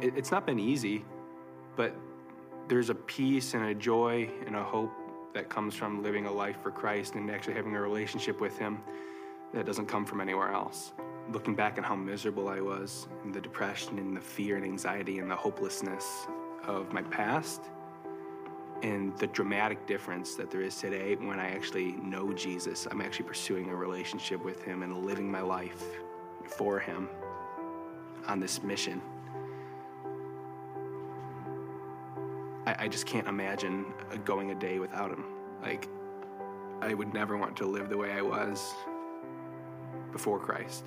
it, it's not been easy, but there's a peace and a joy and a hope that comes from living a life for Christ and actually having a relationship with Him that doesn't come from anywhere else. Looking back at how miserable I was, and the depression and the fear and anxiety and the hopelessness of my past, and the dramatic difference that there is today when I actually know Jesus, I'm actually pursuing a relationship with Him and living my life for Him on this mission. I, I just can't imagine going a day without Him. Like, I would never want to live the way I was before Christ.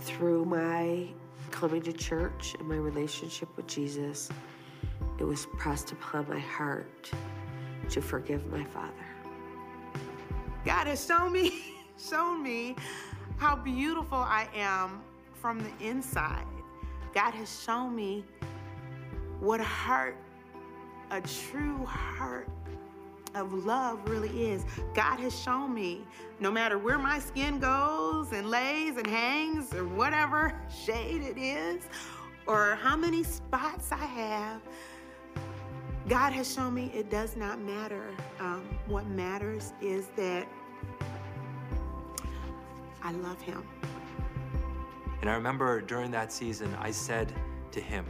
Through my coming to church and my relationship with Jesus, it was pressed upon my heart to forgive my father. God has shown me, shown me how beautiful I am from the inside. God has shown me what a heart, a true heart of love really is. God has shown me no matter where my skin goes and lays and hangs or whatever shade it is, or how many spots I have, God has shown me it does not matter. Um, what matters is that I love Him. And I remember during that season, I said to him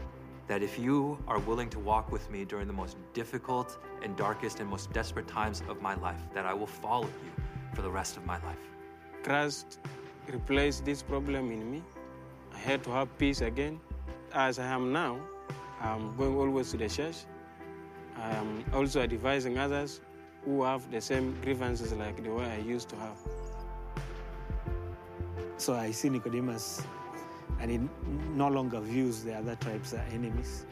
that if you are willing to walk with me during the most difficult and darkest and most desperate times of my life, that I will follow you for the rest of my life. Christ replaced this problem in me. I had to have peace again. As I am now, I'm going always to the church. I am also advising others who have the same grievances like the way I used to have. So I see Nicodemus, and he no longer views the other tribes as enemies.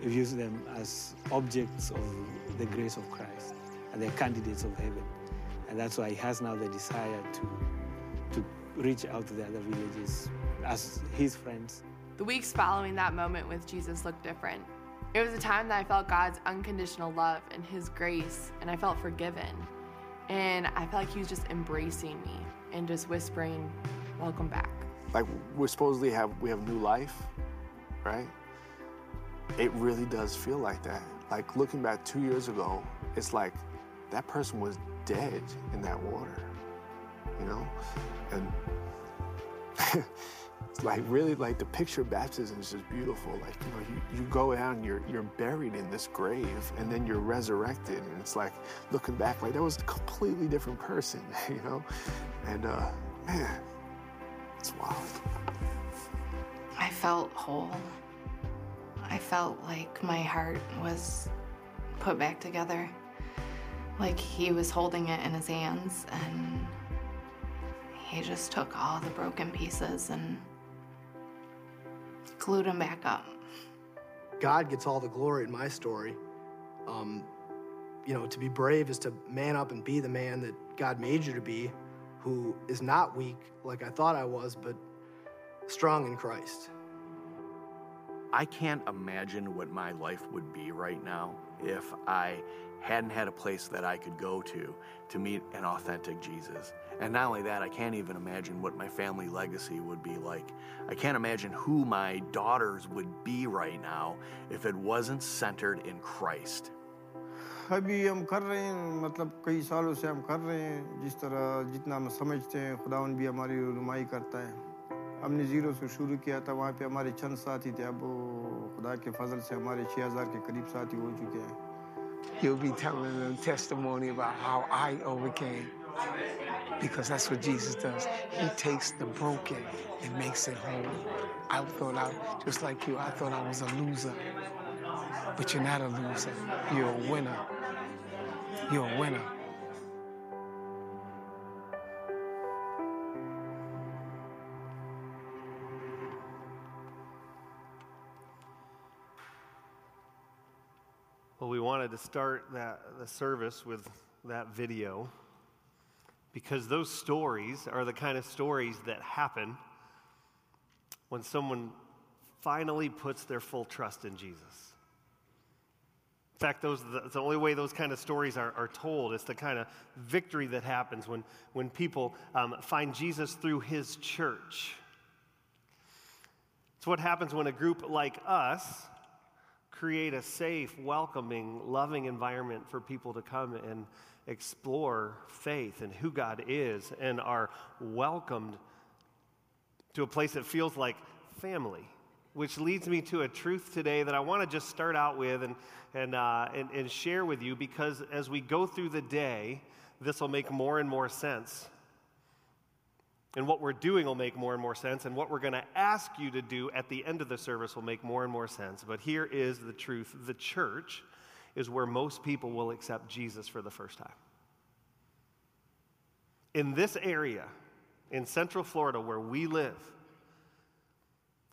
He views them as objects of the grace of Christ, and they're candidates of heaven. And that's why he has now the desire to, to reach out to the other villages as his friends. The weeks following that moment with Jesus looked different. It was a time that I felt God's unconditional love and His grace, and I felt forgiven. And I felt like He was just embracing me and just whispering, Welcome back. Like we're supposedly have we have new life, right? It really does feel like that. Like looking back two years ago, it's like that person was dead in that water, you know? And it's like really like the picture of baptism is just beautiful. Like, you know, you, you go out and you're you're buried in this grave and then you're resurrected. And it's like looking back, like that was a completely different person, you know? And uh man, it's wild. I felt whole. I felt like my heart was put back together. Like he was holding it in his hands and he just took all the broken pieces and glued them back up. God gets all the glory in my story. Um, you know, to be brave is to man up and be the man that God made you to be, who is not weak like I thought I was, but strong in Christ. I can't imagine what my life would be right now if I hadn't had a place that I could go to to meet an authentic Jesus. And not only that, I can't even imagine what my family legacy would be like. I can't imagine who my daughters would be right now if it wasn't centered in Christ. अभी हम कर रहे हैं मतलब कई सालों से हम कर रहे हैं जिस तरह जितना हम समझते हैं खुदावन भी हमारी रहनुमाई करता है हमने ज़ीरो से शुरू किया था वहाँ पे हमारे चंद साथी थे अब खुदा के फजल से हमारे छः हज़ार के करीब साथी हो चुके हैं You'll be telling them testimony about how I overcame. Because that's what Jesus does. He takes the broken and makes it whole. I thought I, just like you, I thought I was a loser. But you're not a loser. You're a winner. You're a winner. Well, we wanted to start that, the service with that video because those stories are the kind of stories that happen when someone finally puts their full trust in Jesus. In fact, those the, only way those kind of stories are, are told. is the kind of victory that happens when, when people um, find Jesus through his church. It's what happens when a group like us create a safe, welcoming, loving environment for people to come and explore faith and who God is and are welcomed to a place that feels like family. Which leads me to a truth today that I want to just start out with and, and, uh, and, and share with you because as we go through the day, this will make more and more sense and what we're doing will make more and more sense, and what we're going to ask you to do at the end of the service will make more and more sense. But here is the truth the church is where most people will accept Jesus for the first time. In this area, in Central Florida, where we live,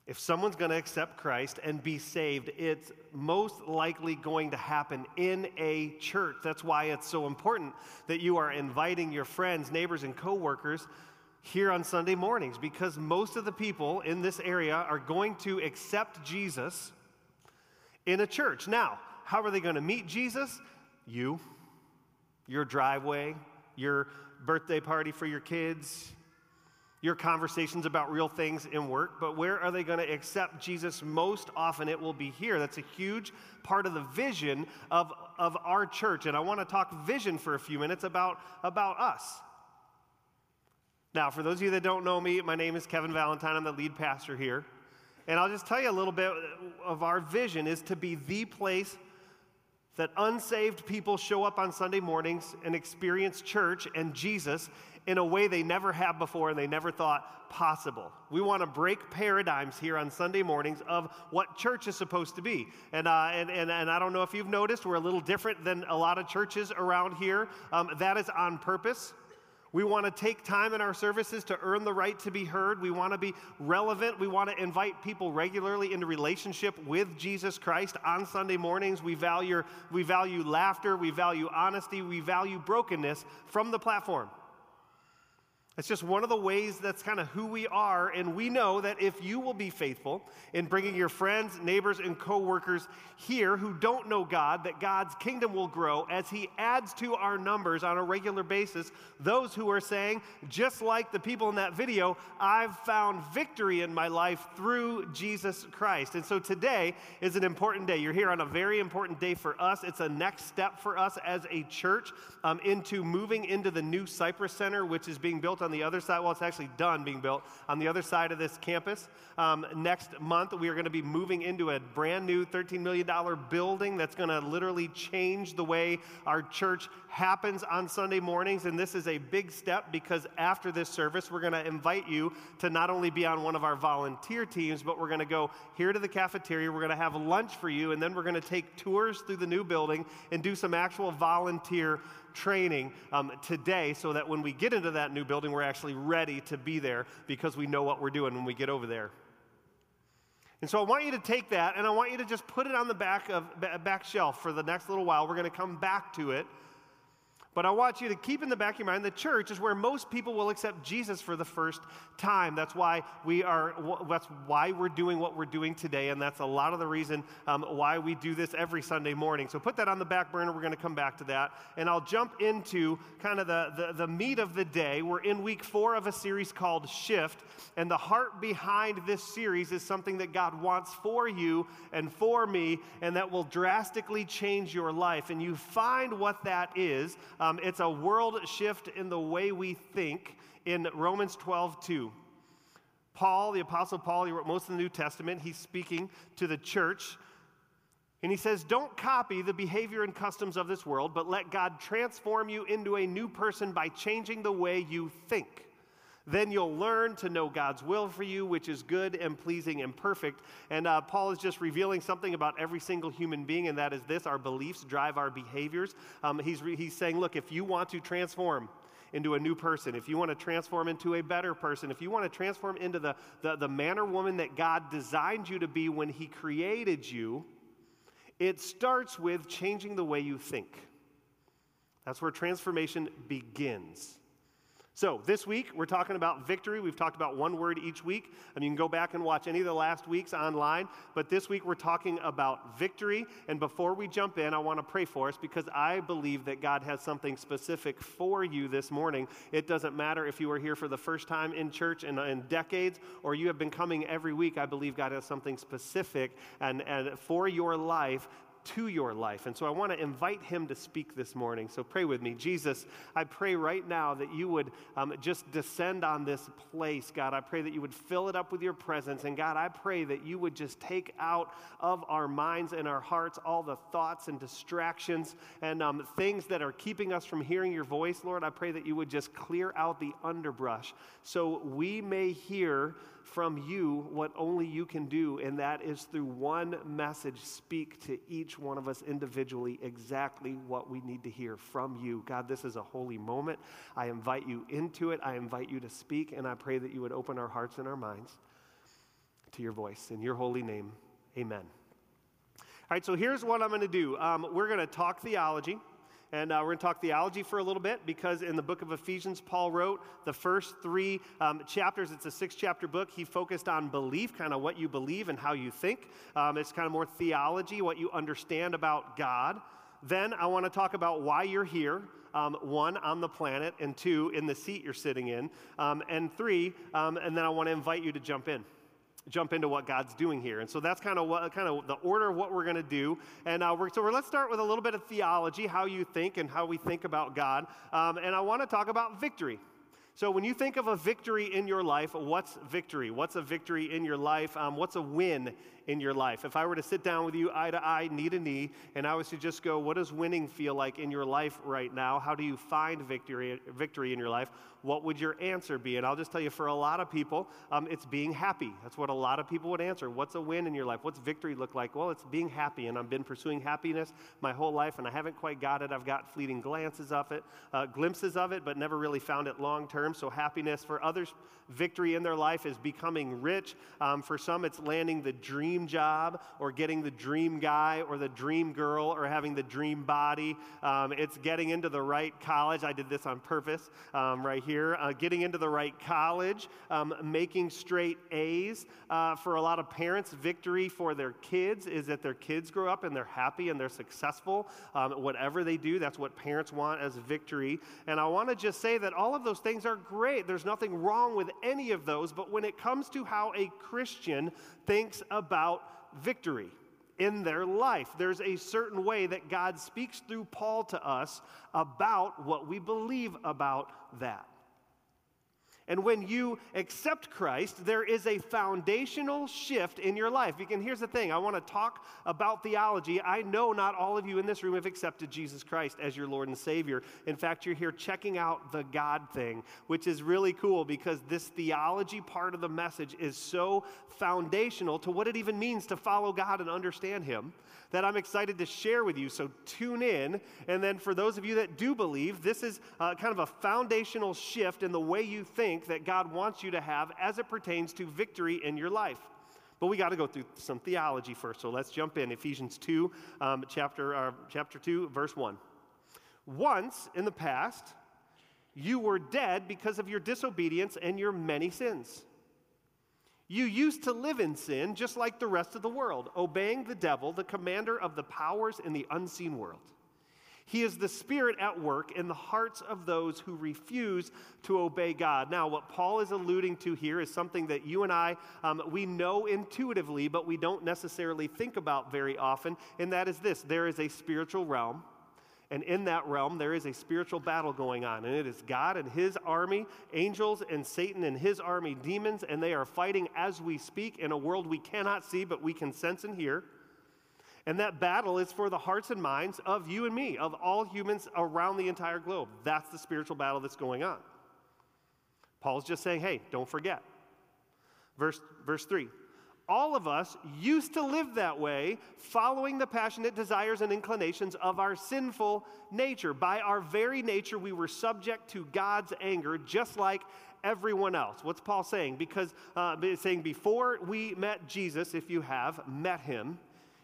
if someone's going to accept Christ and be saved, it's most likely going to happen in a church. That's why it's so important that you are inviting your friends, neighbors, and coworkers here on Sunday mornings because most of the people in this area are going to accept Jesus in a church. Now, how are they going to meet Jesus? You, your driveway, your birthday party for your kids, your conversations about real things in work, but where are they going to accept Jesus most often? It will be here. That's a huge part of the vision of, of our church. And I want to talk vision for a few minutes about, about us. Now, for those of you that don't know me, my name is Kevin Valentine. I'm the lead pastor here. And I'll just tell you a little bit of our vision is to be the place that unsaved people show up on Sunday mornings and experience church and Jesus in a way they never have before and they never thought possible. We want to break paradigms here on Sunday mornings of what church is supposed to be. And, uh, and, and, and I don't know if you've noticed, we're a little different than a lot of churches around here. Um, that is on purpose. We want to take time in our services to earn the right to be heard. We want to be relevant. We want to invite people regularly into relationship with Jesus Christ on Sunday mornings. We value, we value laughter. We value honesty. We value brokenness from the platform. It's just one of the ways that's kind of who we are. And we know that if you will be faithful in bringing your friends, neighbors, and coworkers here who don't know God, that God's kingdom will grow as He adds to our numbers on a regular basis those who are saying, just like the people in that video, I've found victory in my life through Jesus Christ. And so today is an important day. You're here on a very important day for us. It's a next step for us as a church um, into moving into the new Cypress Center, which is being built on the other side. Well, it's actually done being built on the other side of this campus. Um, next month, we are going to be moving into a brand new $13 million building that's going to literally change the way our church happens on Sunday mornings. And this is a big step because after this service, we're going to invite you to not only be on one of our volunteer teams, but we're going to go here to the cafeteria. We're going to have lunch for you, and then we're going to take tours through the new building and do some actual volunteer training um, today so that when we get into that new building, we're actually ready to be there because we know what we're doing when we get over there. And so I want you to take that and I want you to just put it on the back of back shelf for the next little while. We're going to come back to it. But I want you to keep in the back of your mind the church is where most people will accept Jesus for the first time. That's why we are. That's why we're doing what we're doing today, and that's a lot of the reason um, why we do this every Sunday morning. So put that on the back burner. We're going to come back to that, and I'll jump into kind of the, the the meat of the day. We're in week four of a series called Shift, and the heart behind this series is something that God wants for you and for me, and that will drastically change your life. And you find what that is um, it's a world shift in the way we think in Romans 12, 2. Paul, the Apostle Paul, he wrote most of the New Testament. He's speaking to the church. And he says, Don't copy the behavior and customs of this world, but let God transform you into a new person by changing the way you think. Then you'll learn to know God's will for you, which is good and pleasing and perfect. And uh, Paul is just revealing something about every single human being, and that is this our beliefs drive our behaviors. Um, he's, re- he's saying, look, if you want to transform, into a new person, if you want to transform into a better person, if you want to transform into the, the, the man or woman that God designed you to be when He created you, it starts with changing the way you think. That's where transformation begins. So, this week we're talking about victory. We've talked about one word each week, and you can go back and watch any of the last weeks online. But this week we're talking about victory. And before we jump in, I want to pray for us because I believe that God has something specific for you this morning. It doesn't matter if you are here for the first time in church in, in decades or you have been coming every week. I believe God has something specific and, and for your life to your life. And so I want to invite him to speak this morning. So pray with me. Jesus, I pray right now that you would um, just descend on this place, God. I pray that you would fill it up with your presence. And God, I pray that you would just take out of our minds and our hearts all the thoughts and distractions and um, things that are keeping us from hearing your voice, Lord. I pray that you would just clear out the underbrush so we may hear from you what only you can do, and that is through one message speak to each one of us individually exactly what we need to hear from you. God, this is a holy moment. I invite you into it. I invite you to speak, and I pray that you would open our hearts and our minds to your voice. In your holy name, amen. All right, so here's what I'm going to do. Um, we're going to talk theology. And uh, we're going to talk theology for a little bit because in the book of Ephesians, Paul wrote the first three um, chapters. It's a six chapter book. He focused on belief, kind of what you believe and how you think. Um, it's kind of more theology, what you understand about God. Then I want to talk about why you're here. Um, one, on the planet, and two, in the seat you're sitting in, um, and three, um, and then I want to invite you to jump in jump into what God's doing here. And so that's kind of what kind of the order of what we're going to do. And uh, we're, so we're, let's start with a little bit of theology, how you think and how we think about God. Um, and I want to talk about victory. So, when you think of a victory in your life, what's victory? What's a victory in your life? Um, what's a win in your life? If I were to sit down with you eye to eye, knee to knee, and I was to just go, what does winning feel like in your life right now? How do you find victory, victory in your life? What would your answer be? And I'll just tell you, for a lot of people, um, it's being happy. That's what a lot of people would answer. What's a win in your life? What's victory look like? Well, it's being happy, and I've been pursuing happiness my whole life, and I haven't quite got it. I've got fleeting glances of it, uh, glimpses of it, but never really found it long term. So, happiness. For others, victory in their life is becoming rich. Um, for some, it's landing the dream job, or getting the dream guy, or the dream girl, or having the dream body. Um, it's getting into the right college. I did this on purpose um, right here here, uh, getting into the right college, um, making straight A's. Uh, for a lot of parents, victory for their kids is that their kids grow up and they're happy and they're successful. Um, whatever they do, that's what parents want as victory. And I want to just say that all of those things are great. There's nothing wrong with any of those. But when it comes to how a Christian thinks about victory, in their life. There's a certain way that God speaks through Paul to us about what we believe about that. And when you accept Christ, there is a foundational shift in your life. And here's the thing I want to talk about theology. I know not all of you in this room have accepted Jesus Christ as your Lord and Savior. In fact, you're here checking out the God thing, which is really cool because this theology part of the message is so foundational to what it even means to follow God and understand Him that I'm excited to share with you. So tune in. And then for those of you that do believe, this is uh, kind of a foundational shift in the way you think that God wants you to have as it pertains to victory in your life. But we got to go through some theology first. So let's jump in. Ephesians 2, um, chapter, uh, chapter 2, verse 1. Once in the past, you were dead because of your disobedience and your many sins. You used to live in sin just like the rest of the world, obeying the devil, the commander of the powers in the unseen world. He is the spirit at work in the hearts of those who refuse to obey God. Now, what Paul is alluding to here is something that you and I, um, we know intuitively, but we don't necessarily think about very often, and that is this there is a spiritual realm and in that realm, there is a spiritual battle going on. And it is God and his army, angels and Satan and his army, demons, and they are fighting as we speak in a world we cannot see, but we can sense and hear. And that battle is for the hearts and minds of you and me, of all humans around the entire globe. That's the spiritual battle that's going on. Paul's just saying, hey, don't forget. Verse, verse 3 all of us used to live that way, following the passionate desires and inclinations of our sinful nature. By our very nature, we were subject to God's anger, just like everyone else. What's Paul saying? Because uh, saying before we met Jesus, if you have met him,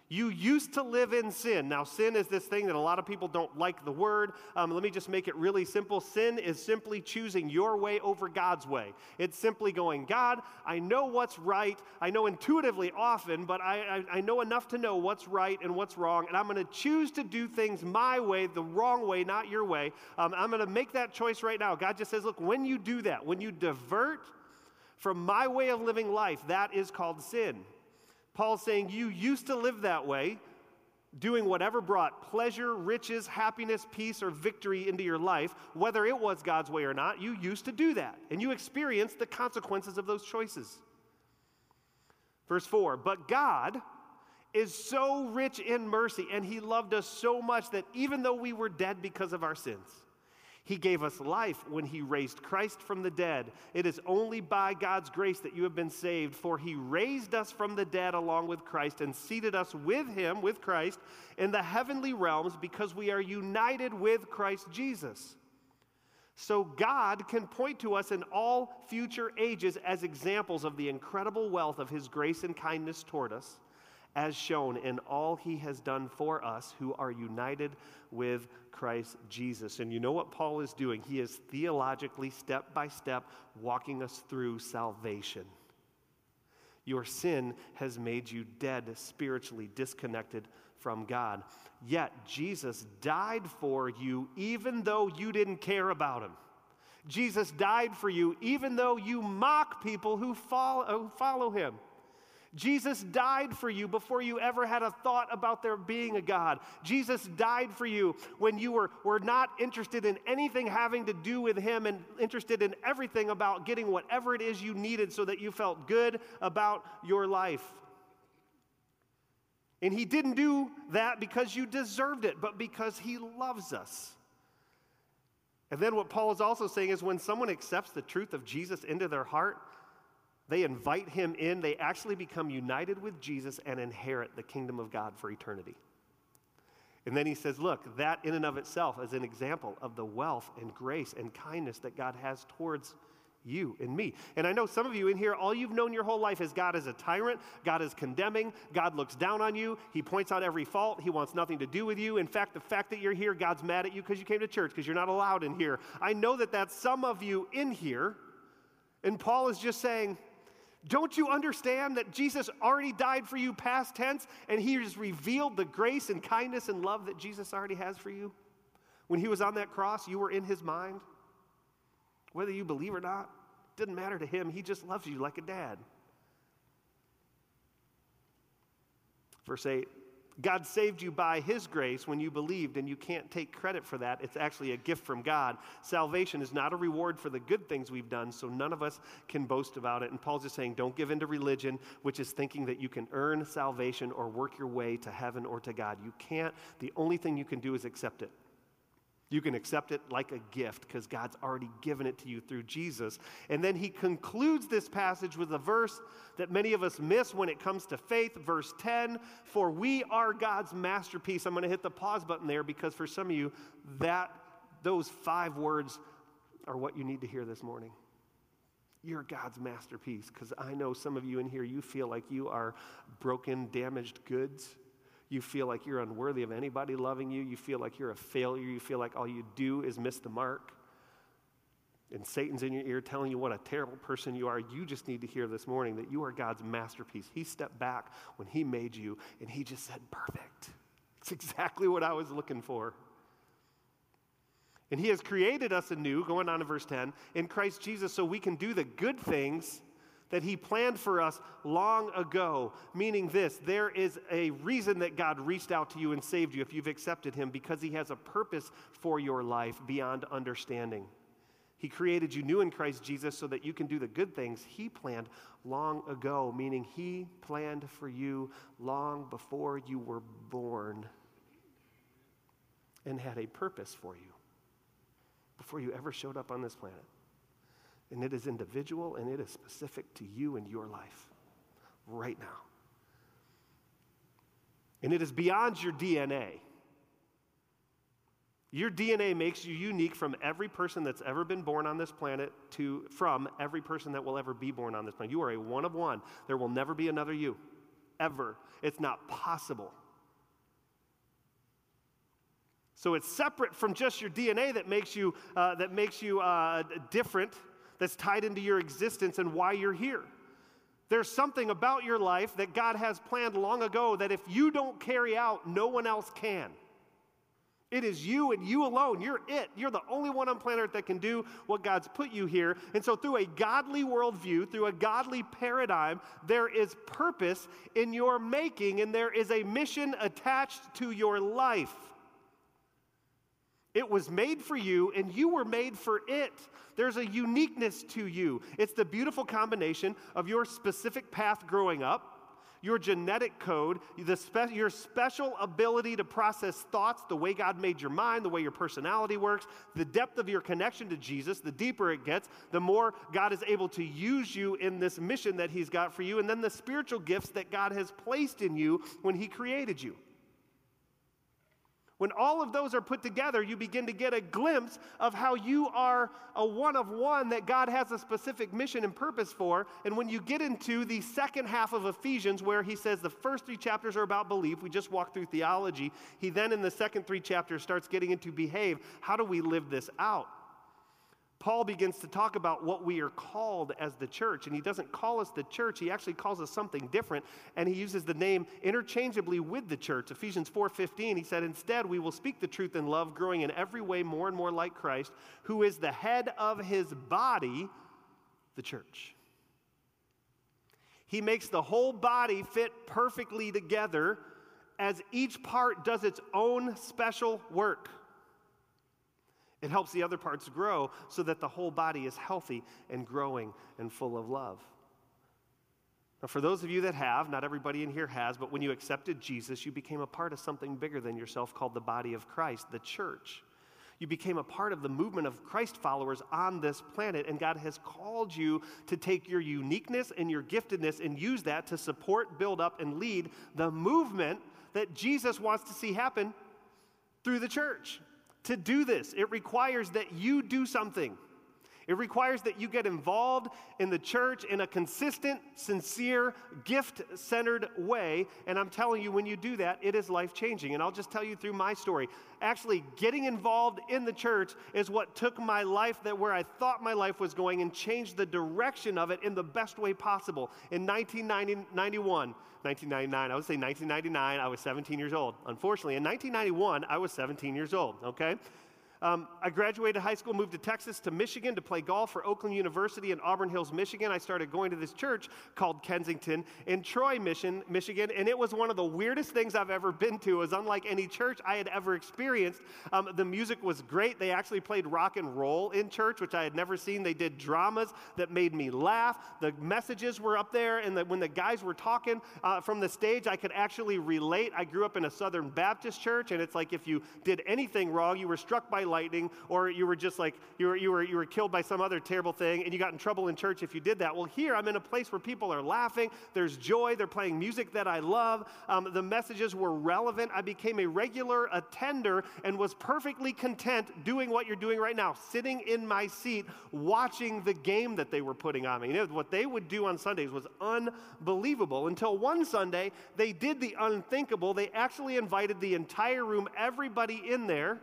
You used to live in sin. Now, sin is this thing that a lot of people don't like the word. Um, let me just make it really simple. Sin is simply choosing your way over God's way. It's simply going, God, I know what's right. I know intuitively often, but I, I, I know enough to know what's right and what's wrong. And I'm going to choose to do things my way, the wrong way, not your way. Um, I'm going to make that choice right now. God just says, look, when you do that, when you divert from my way of living life, that is called sin. Paul's saying you used to live that way, doing whatever brought pleasure, riches, happiness, peace, or victory into your life, whether it was God's way or not, you used to do that. And you experienced the consequences of those choices. Verse 4 But God is so rich in mercy, and He loved us so much that even though we were dead because of our sins, he gave us life when He raised Christ from the dead. It is only by God's grace that you have been saved, for He raised us from the dead along with Christ and seated us with Him, with Christ, in the heavenly realms because we are united with Christ Jesus. So God can point to us in all future ages as examples of the incredible wealth of His grace and kindness toward us as shown in all he has done for us who are united with Christ Jesus. And you know what Paul is doing? He is theologically, step by step, walking us through salvation. Your sin has made you dead, spiritually disconnected from God. Yet Jesus died for you even though you didn't care about him. Jesus died for you even though you mock people who follow, who follow him. Jesus died for you before you ever had a thought about there being a God. Jesus died for you when you were, were not interested in anything having to do with Him and interested in everything about getting whatever it is you needed so that you felt good about your life. And He didn't do that because you deserved it, but because He loves us. And then what Paul is also saying is when someone accepts the truth of Jesus into their heart, they invite him in. They actually become united with Jesus and inherit the kingdom of God for eternity. And then he says, Look, that in and of itself is an example of the wealth and grace and kindness that God has towards you and me. And I know some of you in here, all you've known your whole life is God is a tyrant, God is condemning, God looks down on you, He points out every fault, He wants nothing to do with you. In fact, the fact that you're here, God's mad at you because you came to church, because you're not allowed in here. I know that that's some of you in here. And Paul is just saying, don't you understand that Jesus already died for you past tense and he has revealed the grace and kindness and love that Jesus already has for you? When he was on that cross, you were in his mind. Whether you believe or not, didn't matter to him. He just loves you like a dad. Verse 8 God saved you by His grace when you believed, and you can't take credit for that. It's actually a gift from God. Salvation is not a reward for the good things we've done, so none of us can boast about it. And Paul's just saying, don't give in to religion, which is thinking that you can earn salvation or work your way to heaven or to God. You can't. The only thing you can do is accept it. You can accept it like a gift because God's already given it to you through Jesus. And then he concludes this passage with a verse that many of us miss when it comes to faith, verse 10 For we are God's masterpiece. I'm going to hit the pause button there because for some of you, that those five words are what you need to hear this morning. You're God's masterpiece because I know some of you in here, you feel like you are broken, damaged goods. You feel like you're unworthy of anybody loving you. You feel like you're a failure. You feel like all you do is miss the mark. And Satan's in your ear telling you what a terrible person you are. You just need to hear this morning that you are God's masterpiece. He stepped back when He made you and He just said, Perfect. It's exactly what I was looking for. And He has created us anew, going on to verse 10, in Christ Jesus so we can do the good things that He planned for us long ago. Meaning this there is a reason that God reached out to you and saved you if you've accepted Him because He has a purpose for your life beyond understanding. He created you new in Christ Jesus so that you can do the good things He planned long ago, meaning He planned for you long before you were born and had a purpose for you before you ever showed up on this planet. And it is individual and it is specific to you and your life right now. And it is beyond your DNA. Your DNA makes you unique from every person that's ever been born on this planet to from every person that will ever be born on this planet. You are a one of one. There will never be another you. ever. It's not possible. So it's separate from just your DNA that makes you, uh, that makes you uh, different, that's tied into your existence and why you're here. There's something about your life that God has planned long ago that if you don't carry out, no one else can. It is you and you alone. You're it. You're the only one on planet Earth that can do what God's put you here. And so, through a godly worldview, through a godly paradigm, there is purpose in your making, and there is a mission attached to your life. It was made for you, and you were made for it. There's a uniqueness to you. It's the beautiful combination of your specific path growing up, your genetic code, spe- your special ability to process thoughts, the way God made your mind, the way your personality works, the depth of your connection to Jesus. The deeper it gets, the more God is able to use you in this mission that He's got for you, and then the spiritual gifts that God has placed in you when He created you. When all of those are put together, you begin to get a glimpse of how you are a one of one that God has a specific mission and purpose for. And when you get into the second half of Ephesians, where he says the first three chapters are about belief, we just walked through theology. He then, in the second three chapters, starts getting into behave. How do we live this out? Paul begins to talk about what we are called as the church, and he doesn't call us the church, he actually calls us something different, and he uses the name interchangeably with the church. Ephesians 4:15, he said, "Instead, we will speak the truth in love, growing in every way more and more like Christ, who is the head of his body, the church." He makes the whole body fit perfectly together as each part does its own special work. It helps the other parts grow so that the whole body is healthy and growing and full of love. Now, for those of you that have, not everybody in here has, but when you accepted Jesus, you became a part of something bigger than yourself called the body of Christ, the church. You became a part of the movement of Christ followers on this planet, and God has called you to take your uniqueness and your giftedness and use that to support, build up, and lead the movement that Jesus wants to see happen through the church. To do this, it requires that you do something. It requires that you get involved in the church in a consistent, sincere, gift centered way. And I'm telling you, when you do that, it is life changing. And I'll just tell you through my story. Actually, getting involved in the church is what took my life that where I thought my life was going and changed the direction of it in the best way possible. In 1991, 1999. I would say 1999, I was 17 years old. Unfortunately, in 1991, I was 17 years old, okay? Um, I graduated high school, moved to Texas to Michigan to play golf for Oakland University in Auburn Hills, Michigan. I started going to this church called Kensington in Troy, Mission, Michigan, and it was one of the weirdest things I've ever been to. It was unlike any church I had ever experienced. Um, the music was great. They actually played rock and roll in church, which I had never seen. They did dramas that made me laugh. The messages were up there, and the, when the guys were talking uh, from the stage, I could actually relate. I grew up in a Southern Baptist church, and it's like if you did anything wrong, you were struck by lightning, or you were just like, you were, you, were, you were killed by some other terrible thing, and you got in trouble in church if you did that. Well, here I'm in a place where people are laughing, there's joy, they're playing music that I love, um, the messages were relevant. I became a regular attender and was perfectly content doing what you're doing right now, sitting in my seat, watching the game that they were putting on me. You know, what they would do on Sundays was unbelievable until one Sunday they did the unthinkable. They actually invited the entire room, everybody in there,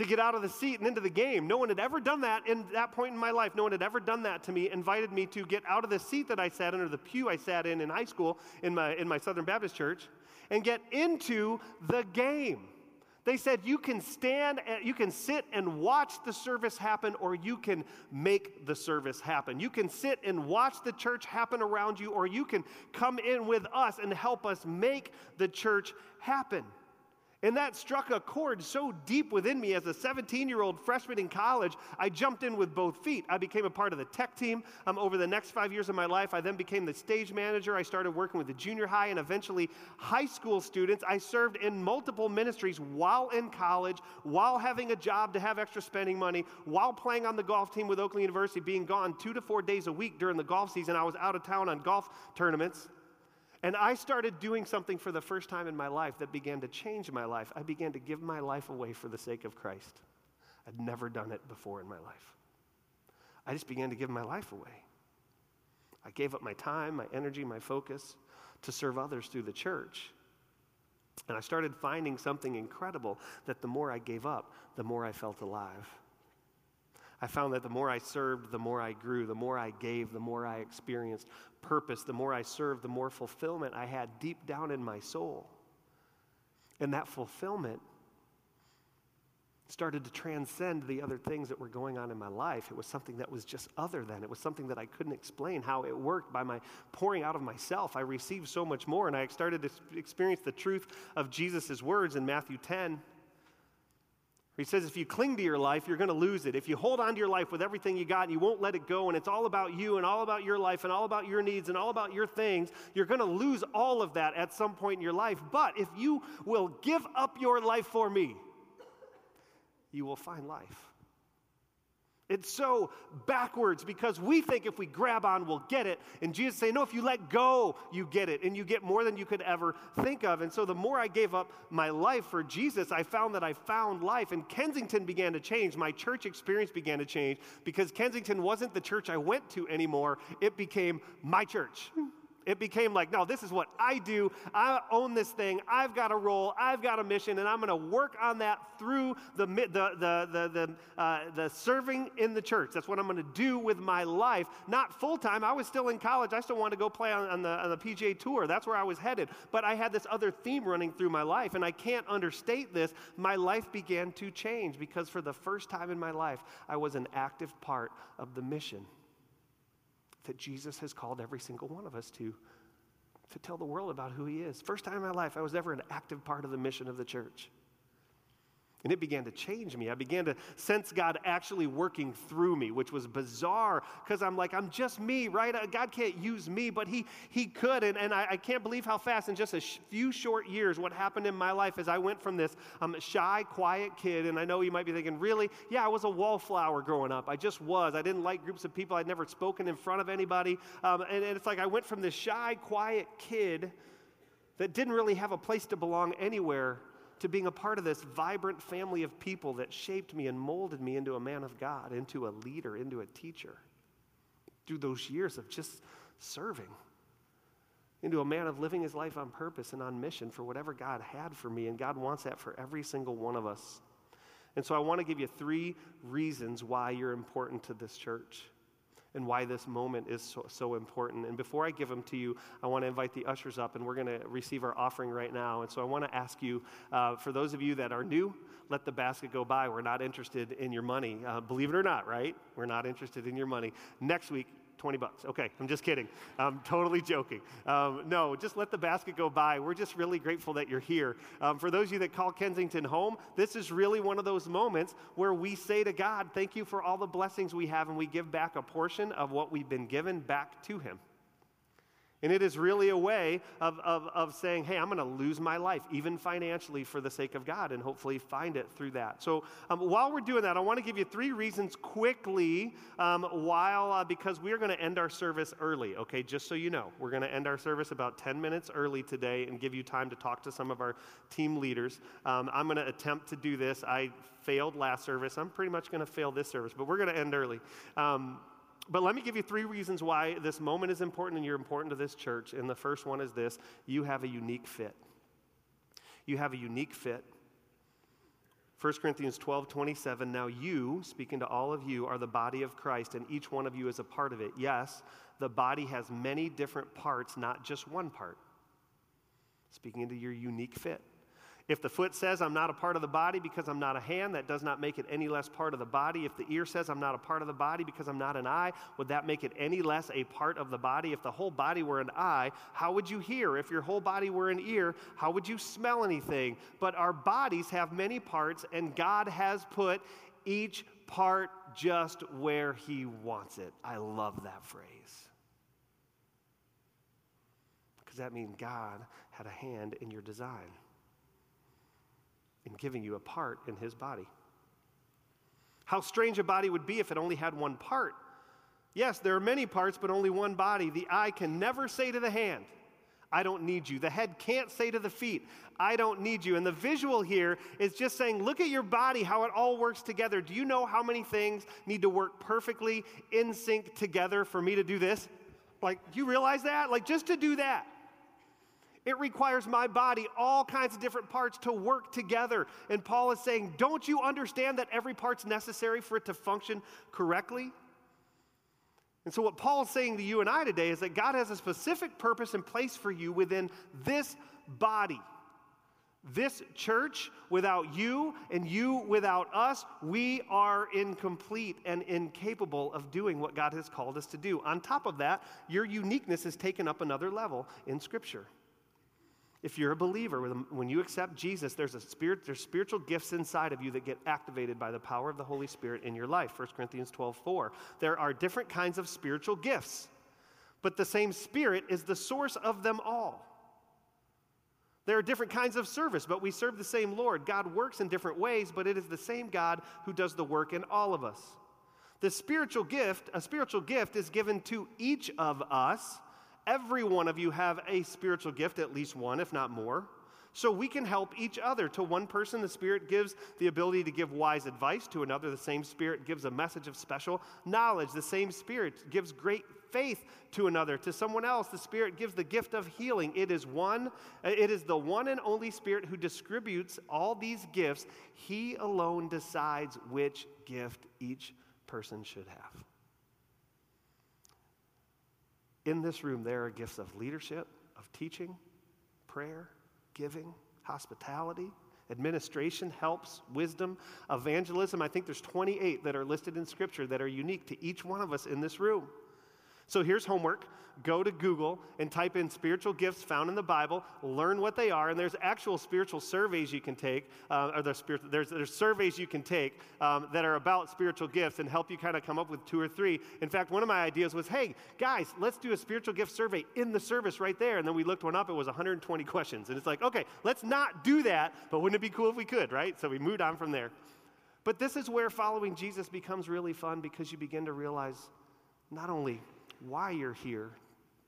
to get out of the seat and into the game. No one had ever done that in that point in my life. No one had ever done that to me, invited me to get out of the seat that I sat in or the pew I sat in in high school in my, in my Southern Baptist church and get into the game. They said you can stand, you can sit and watch the service happen, or you can make the service happen. You can sit and watch the church happen around you, or you can come in with us and help us make the church happen. And that struck a chord so deep within me as a 17 year old freshman in college, I jumped in with both feet. I became a part of the tech team um, over the next five years of my life. I then became the stage manager. I started working with the junior high and eventually high school students. I served in multiple ministries while in college, while having a job to have extra spending money, while playing on the golf team with Oakland University, being gone two to four days a week during the golf season. I was out of town on golf tournaments. And I started doing something for the first time in my life that began to change my life. I began to give my life away for the sake of Christ. I'd never done it before in my life. I just began to give my life away. I gave up my time, my energy, my focus to serve others through the church. And I started finding something incredible that the more I gave up, the more I felt alive. I found that the more I served, the more I grew, the more I gave, the more I experienced purpose, the more I served, the more fulfillment I had deep down in my soul. And that fulfillment started to transcend the other things that were going on in my life. It was something that was just other than. It was something that I couldn't explain how it worked by my pouring out of myself. I received so much more, and I started to experience the truth of Jesus' words in Matthew 10. He says, if you cling to your life, you're going to lose it. If you hold on to your life with everything you got and you won't let it go, and it's all about you and all about your life and all about your needs and all about your things, you're going to lose all of that at some point in your life. But if you will give up your life for me, you will find life. It's so backwards because we think if we grab on, we'll get it. And Jesus say, no, if you let go, you get it. And you get more than you could ever think of. And so the more I gave up my life for Jesus, I found that I found life. And Kensington began to change. My church experience began to change because Kensington wasn't the church I went to anymore. It became my church. It became like, no, this is what I do. I own this thing. I've got a role. I've got a mission, and I'm going to work on that through the, the, the, the, the, uh, the serving in the church. That's what I'm going to do with my life. Not full time. I was still in college. I still wanted to go play on, on, the, on the PGA Tour. That's where I was headed. But I had this other theme running through my life, and I can't understate this. My life began to change because for the first time in my life, I was an active part of the mission that Jesus has called every single one of us to to tell the world about who he is. First time in my life I was ever an active part of the mission of the church. And it began to change me. I began to sense God actually working through me, which was bizarre because I'm like, I'm just me, right? Uh, God can't use me, but He, he could. And, and I, I can't believe how fast, in just a sh- few short years, what happened in my life as I went from this um, shy, quiet kid. And I know you might be thinking, really? Yeah, I was a wallflower growing up. I just was. I didn't like groups of people. I'd never spoken in front of anybody. Um, and, and it's like I went from this shy, quiet kid that didn't really have a place to belong anywhere to being a part of this vibrant family of people that shaped me and molded me into a man of God, into a leader, into a teacher. Through those years of just serving, into a man of living his life on purpose and on mission for whatever God had for me. And God wants that for every single one of us. And so I want to give you three reasons why you're important to this church and why this moment is so, so, important. And before I give them to you, I want to invite the ushers up, and we're going to receive our offering right now. And so I want to ask you, uh, for those of you that are new, let the basket go by. We're not interested in your money. Uh, believe it or not, right? We're not interested in your money. Next week, 20 bucks. Okay, I'm just kidding. I'm totally joking. Um, no, just let the basket go by. We're just really grateful that you're here. Um, for those of you that call Kensington home, this is really one of those moments where we say to God, Thank you for all the blessings we have, and we give back a portion of what we've been given back to Him. And it is really a way of, of, of saying, hey, I'm going to lose my life, even financially, for the sake of God, and hopefully find it through that. So um, while we're doing that, I want to give you three reasons quickly um, while, uh, because we are going to end our service early, okay? Just so you know, we're going to end our service about 10 minutes early today and give you time to talk to some of our team leaders. Um, I'm going to attempt to do this. I failed last service. I'm pretty much going to fail this service, but we're going to end early. But let me give you three reasons why this moment is important and you're important to this church. And the first one is this you have a unique fit. You have a unique fit. 1 Corinthians 12, 27. Now, you, speaking to all of you, are the body of Christ, and each one of you is a part of it. Yes, the body has many different parts, not just one part. Speaking into your unique fit. If the foot says, I'm not a part of the body because I'm not a hand, that does not make it any less part of the body. If the ear says, I'm not a part of the body because I'm not an eye, would that make it any less a part of the body? If the whole body were an eye, how would you hear? If your whole body were an ear, how would you smell anything? But our bodies have many parts, and God has put each part just where He wants it. I love that phrase. Because that means God had a hand in your design in giving you a part in his body. How strange a body would be if it only had one part. Yes, there are many parts, but only one body. The eye can never say to the hand, I don't need you. The head can't say to the feet, I don't need you. And the visual here is just saying, look at your body, how it all works together. Do you know how many things need to work perfectly in sync together for me to do this? Like, do you realize that? Like, just to do that. It requires my body, all kinds of different parts to work together. And Paul is saying, Don't you understand that every part's necessary for it to function correctly? And so, what Paul is saying to you and I today is that God has a specific purpose and place for you within this body. This church, without you and you without us, we are incomplete and incapable of doing what God has called us to do. On top of that, your uniqueness is taken up another level in Scripture. If you're a believer, when you accept Jesus, there's a spirit, there's spiritual gifts inside of you that get activated by the power of the Holy Spirit in your life. 1 Corinthians 12, 4. There are different kinds of spiritual gifts, but the same Spirit is the source of them all. There are different kinds of service, but we serve the same Lord. God works in different ways, but it is the same God who does the work in all of us. The spiritual gift, a spiritual gift is given to each of us Every one of you have a spiritual gift, at least one, if not more. So we can help each other. To one person, the Spirit gives the ability to give wise advice. To another, the same Spirit gives a message of special knowledge. The same Spirit gives great faith to another. To someone else, the Spirit gives the gift of healing. It is one, it is the one and only Spirit who distributes all these gifts. He alone decides which gift each person should have. In this room, there are gifts of leadership, of teaching, prayer, giving, hospitality, administration, helps, wisdom, evangelism. I think there's 28 that are listed in Scripture that are unique to each one of us in this room. So here's homework go to Google and type in spiritual gifts found in the Bible, learn what they are, and there's actual spiritual surveys you can take, uh, or there's, there's, there's, surveys you can take um, that are about spiritual gifts and help you kind of come up with two or three. In fact, one of my ideas was, hey, guys, let's do a spiritual gift survey in the service right there. And then we looked one up, it was 120 questions. And it's like, okay, let's not do that, but wouldn't it be cool if we could, right? So we moved on from there. But this is where following Jesus becomes really fun because you begin to realize not only why you're here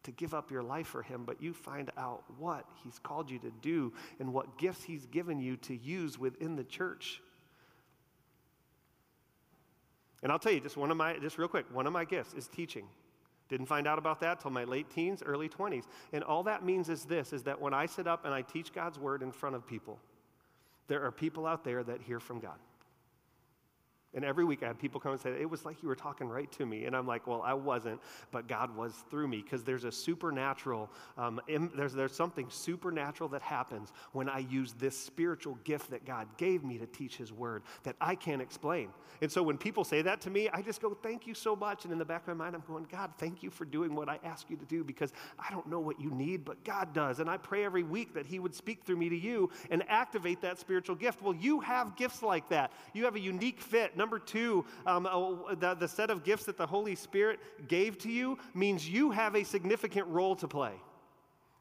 to give up your life for Him, but you find out what He's called you to do and what gifts He's given you to use within the church. And I'll tell you, just one of my, just real quick, one of my gifts is teaching. Didn't find out about that till my late teens, early 20s. And all that means is this is that when I sit up and I teach God's word in front of people, there are people out there that hear from God. And every week I had people come and say, It was like you were talking right to me. And I'm like, Well, I wasn't, but God was through me because there's a supernatural, um, there's, there's something supernatural that happens when I use this spiritual gift that God gave me to teach His word that I can't explain. And so when people say that to me, I just go, Thank you so much. And in the back of my mind, I'm going, God, thank you for doing what I ask you to do because I don't know what you need, but God does. And I pray every week that He would speak through me to you and activate that spiritual gift. Well, you have gifts like that, you have a unique fit Number two, um, uh, the, the set of gifts that the Holy Spirit gave to you means you have a significant role to play.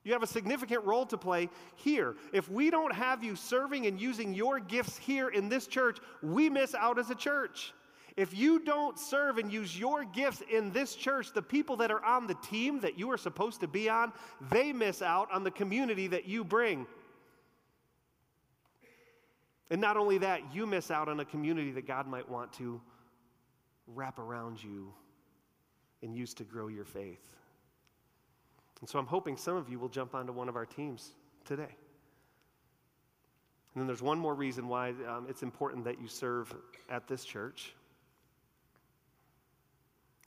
You have a significant role to play here. If we don't have you serving and using your gifts here in this church, we miss out as a church. If you don't serve and use your gifts in this church, the people that are on the team that you are supposed to be on, they miss out on the community that you bring. And not only that, you miss out on a community that God might want to wrap around you and use to grow your faith. And so I'm hoping some of you will jump onto one of our teams today. And then there's one more reason why um, it's important that you serve at this church.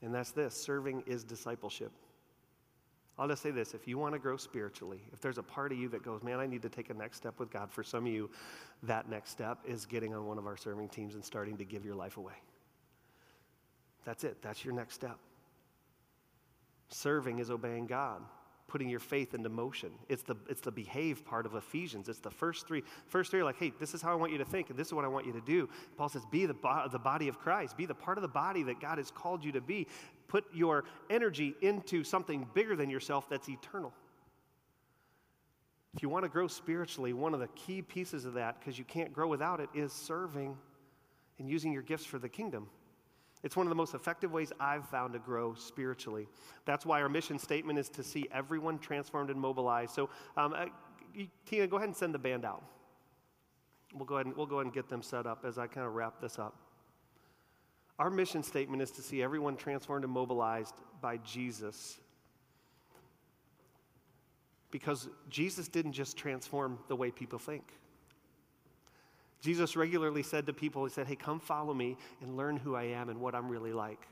And that's this serving is discipleship. I'll just say this if you want to grow spiritually, if there's a part of you that goes, man, I need to take a next step with God, for some of you, that next step is getting on one of our serving teams and starting to give your life away. That's it, that's your next step. Serving is obeying God, putting your faith into motion. It's the, it's the behave part of Ephesians. It's the first three. First three are like, hey, this is how I want you to think, and this is what I want you to do. Paul says, be the, bo- the body of Christ, be the part of the body that God has called you to be put your energy into something bigger than yourself that's eternal. If you want to grow spiritually, one of the key pieces of that, because you can't grow without it, is serving and using your gifts for the kingdom. It's one of the most effective ways I've found to grow spiritually. That's why our mission statement is to see everyone transformed and mobilized. So, um, uh, Tina, go ahead and send the band out. We'll go ahead and, we'll go ahead and get them set up as I kind of wrap this up. Our mission statement is to see everyone transformed and mobilized by Jesus. because Jesus didn't just transform the way people think. Jesus regularly said to people, He said, Hey, come follow me and learn who I am and what I'm really like.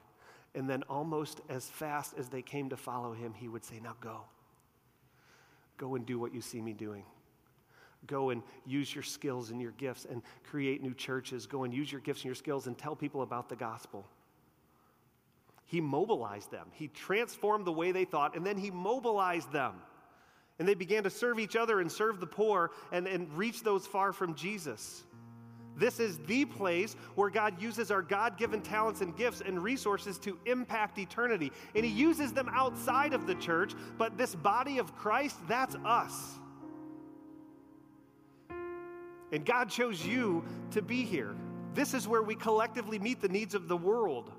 And then, almost as fast as they came to follow him, he would say, Now go. Go and do what you see me doing. Go and use your skills and your gifts and create new churches. Go and use your gifts and your skills and tell people about the gospel. He mobilized them. He transformed the way they thought, and then he mobilized them. And they began to serve each other and serve the poor and, and reach those far from Jesus. This is the place where God uses our God given talents and gifts and resources to impact eternity. And He uses them outside of the church, but this body of Christ, that's us. And God chose you to be here. This is where we collectively meet the needs of the world.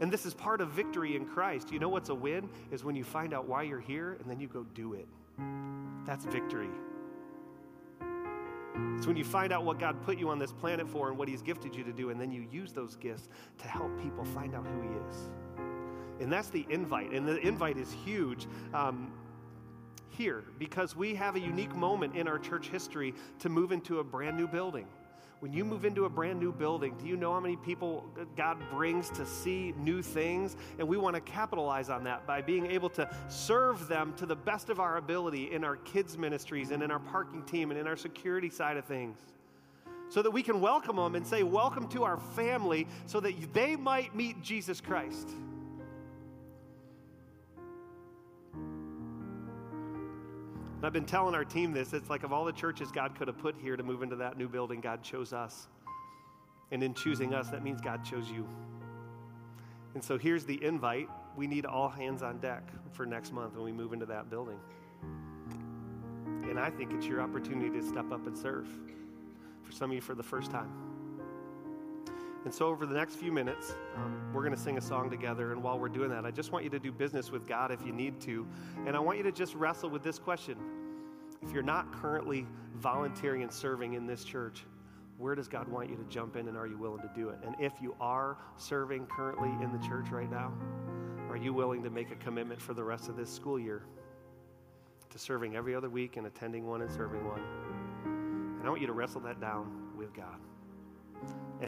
And this is part of victory in Christ. You know what's a win? Is when you find out why you're here and then you go do it. That's victory. It's when you find out what God put you on this planet for and what He's gifted you to do, and then you use those gifts to help people find out who He is. And that's the invite. And the invite is huge. Um, here, because we have a unique moment in our church history to move into a brand new building. When you move into a brand new building, do you know how many people God brings to see new things? And we want to capitalize on that by being able to serve them to the best of our ability in our kids' ministries and in our parking team and in our security side of things. So that we can welcome them and say, Welcome to our family, so that they might meet Jesus Christ. And I've been telling our team this. It's like of all the churches God could have put here to move into that new building, God chose us. And in choosing us, that means God chose you. And so here's the invite. We need all hands on deck for next month when we move into that building. And I think it's your opportunity to step up and serve. For some of you, for the first time. And so, over the next few minutes, um, we're going to sing a song together. And while we're doing that, I just want you to do business with God if you need to. And I want you to just wrestle with this question If you're not currently volunteering and serving in this church, where does God want you to jump in and are you willing to do it? And if you are serving currently in the church right now, are you willing to make a commitment for the rest of this school year to serving every other week and attending one and serving one? And I want you to wrestle that down with God.